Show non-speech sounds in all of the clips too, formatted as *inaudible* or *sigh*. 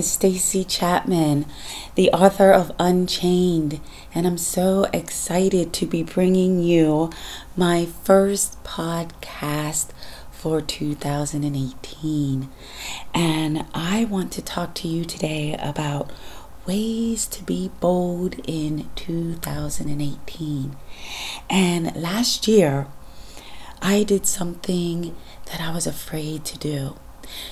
is Stacy Chapman, the author of Unchained, and I'm so excited to be bringing you my first podcast for 2018. And I want to talk to you today about ways to be bold in 2018. And last year, I did something that I was afraid to do.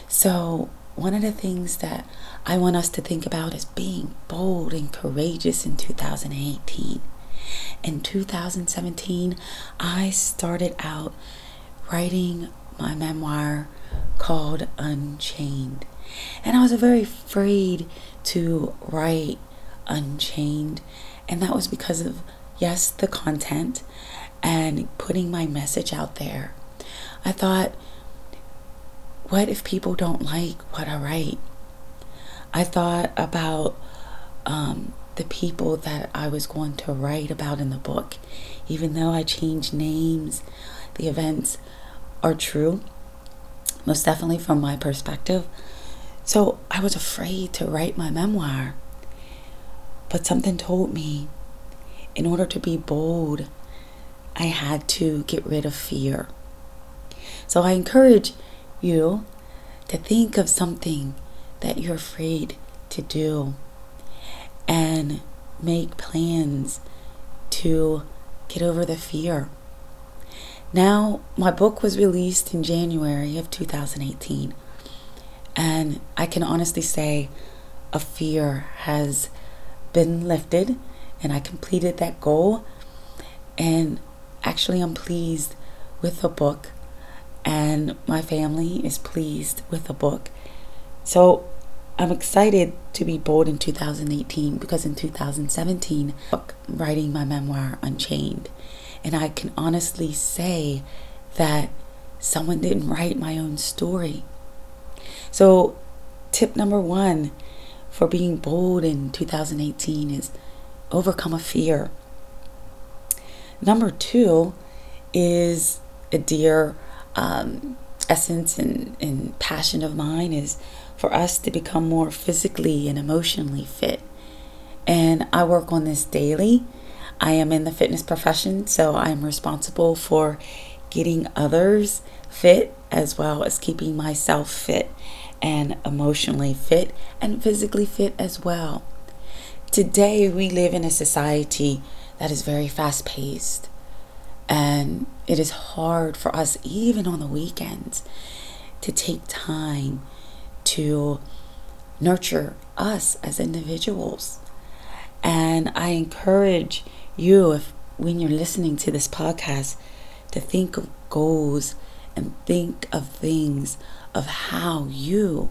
So, one of the things that I want us to think about is being bold and courageous in 2018. In 2017, I started out writing my memoir called Unchained. And I was very afraid to write Unchained. And that was because of, yes, the content and putting my message out there. I thought, what if people don't like what I write? I thought about um, the people that I was going to write about in the book. Even though I changed names, the events are true, most definitely from my perspective. So I was afraid to write my memoir. But something told me in order to be bold, I had to get rid of fear. So I encourage you to think of something that you're afraid to do and make plans to get over the fear. Now, my book was released in January of 2018, and I can honestly say a fear has been lifted, and I completed that goal. And actually, I'm pleased with the book and my family is pleased with the book. So I'm excited to be bold in 2018 because in 2017, writing my memoir Unchained, and I can honestly say that someone didn't write my own story. So, tip number one for being bold in 2018 is overcome a fear. Number two is a dear um, essence and, and passion of mine is for us to become more physically and emotionally fit. And I work on this daily. I am in the fitness profession, so I am responsible for getting others fit as well as keeping myself fit and emotionally fit and physically fit as well. Today, we live in a society that is very fast paced. And it is hard for us, even on the weekends, to take time to nurture us as individuals. And I encourage you, if when you're listening to this podcast, to think of goals and think of things of how you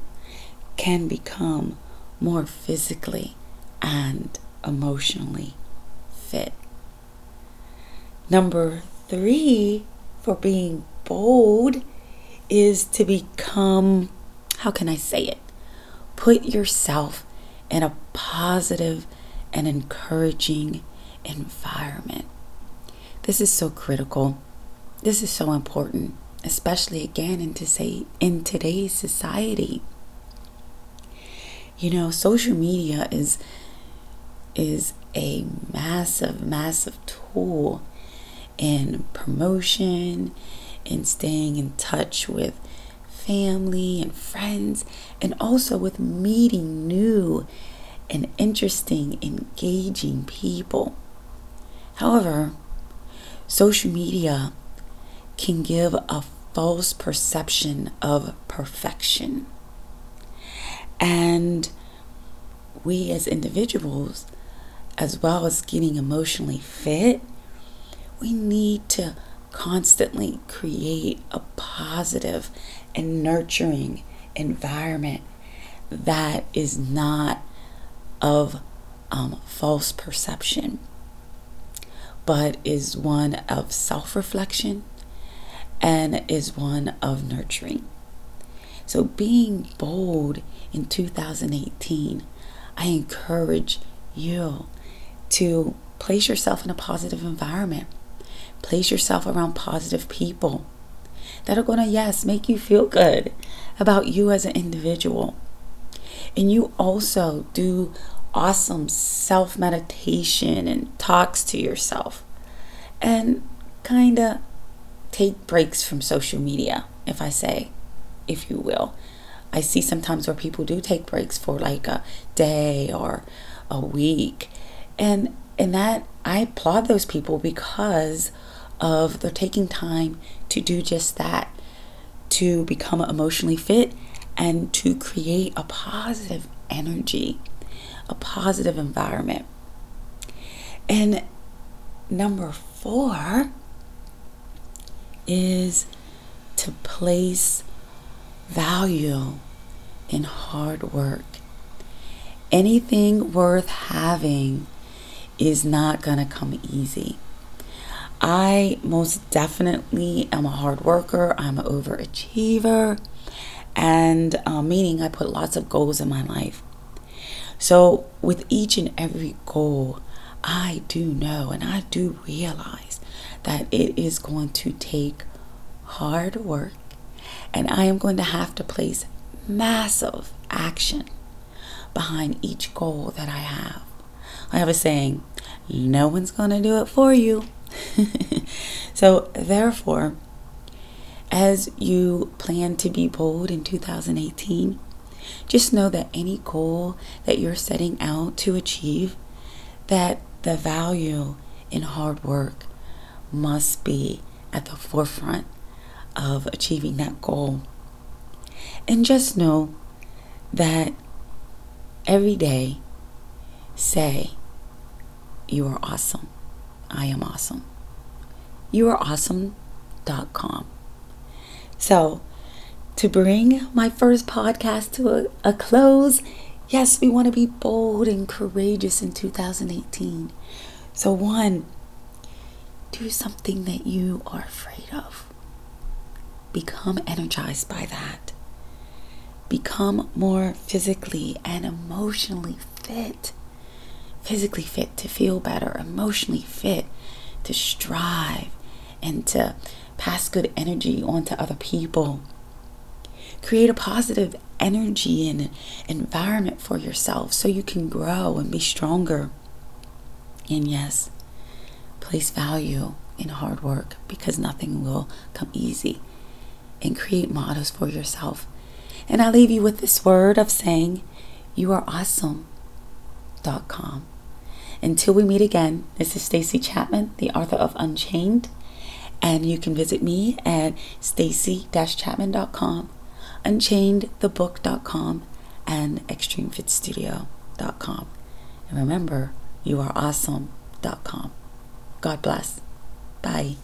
can become more physically and emotionally fit. Number three for being bold is to become, how can I say it? Put yourself in a positive and encouraging environment. This is so critical. This is so important, especially again in, to say, in today's society. You know, social media is is a massive, massive tool in promotion, in staying in touch with family and friends, and also with meeting new and interesting, engaging people. However, social media can give a false perception of perfection. And we as individuals, as well as getting emotionally fit, we need to constantly create a positive and nurturing environment that is not of um, false perception, but is one of self reflection and is one of nurturing. So, being bold in 2018, I encourage you to place yourself in a positive environment Place yourself around positive people that are going to, yes, make you feel good about you as an individual. and you also do awesome self meditation and talks to yourself and kind of take breaks from social media, if I say, if you will. I see sometimes where people do take breaks for like a day or a week. And and that I applaud those people because of they're taking time to do just that, to become emotionally fit and to create a positive energy, a positive environment. And number four is to place value in hard work. Anything worth having is not going to come easy. I most definitely am a hard worker, I'm an overachiever, and uh, meaning I put lots of goals in my life. So, with each and every goal, I do know and I do realize that it is going to take hard work, and I am going to have to place massive action behind each goal that I have. I have a saying no one's going to do it for you. *laughs* so, therefore, as you plan to be bold in 2018, just know that any goal that you're setting out to achieve, that the value in hard work must be at the forefront of achieving that goal. And just know that every day say, You are awesome. I am awesome. You are awesome.com. So, to bring my first podcast to a, a close, yes, we want to be bold and courageous in 2018. So, one, do something that you are afraid of. Become energized by that. Become more physically and emotionally fit. Physically fit to feel better, emotionally fit to strive and to pass good energy on to other people. Create a positive energy and environment for yourself so you can grow and be stronger. And yes, place value in hard work because nothing will come easy. And create mottos for yourself. And I leave you with this word of saying, You are awesome.com. Until we meet again, this is Stacy Chapman, the author of Unchained. And you can visit me at stacy-chapman.com, unchainedthebook.com, and extremefitstudio.com. And remember, you are awesome.com. God bless. Bye.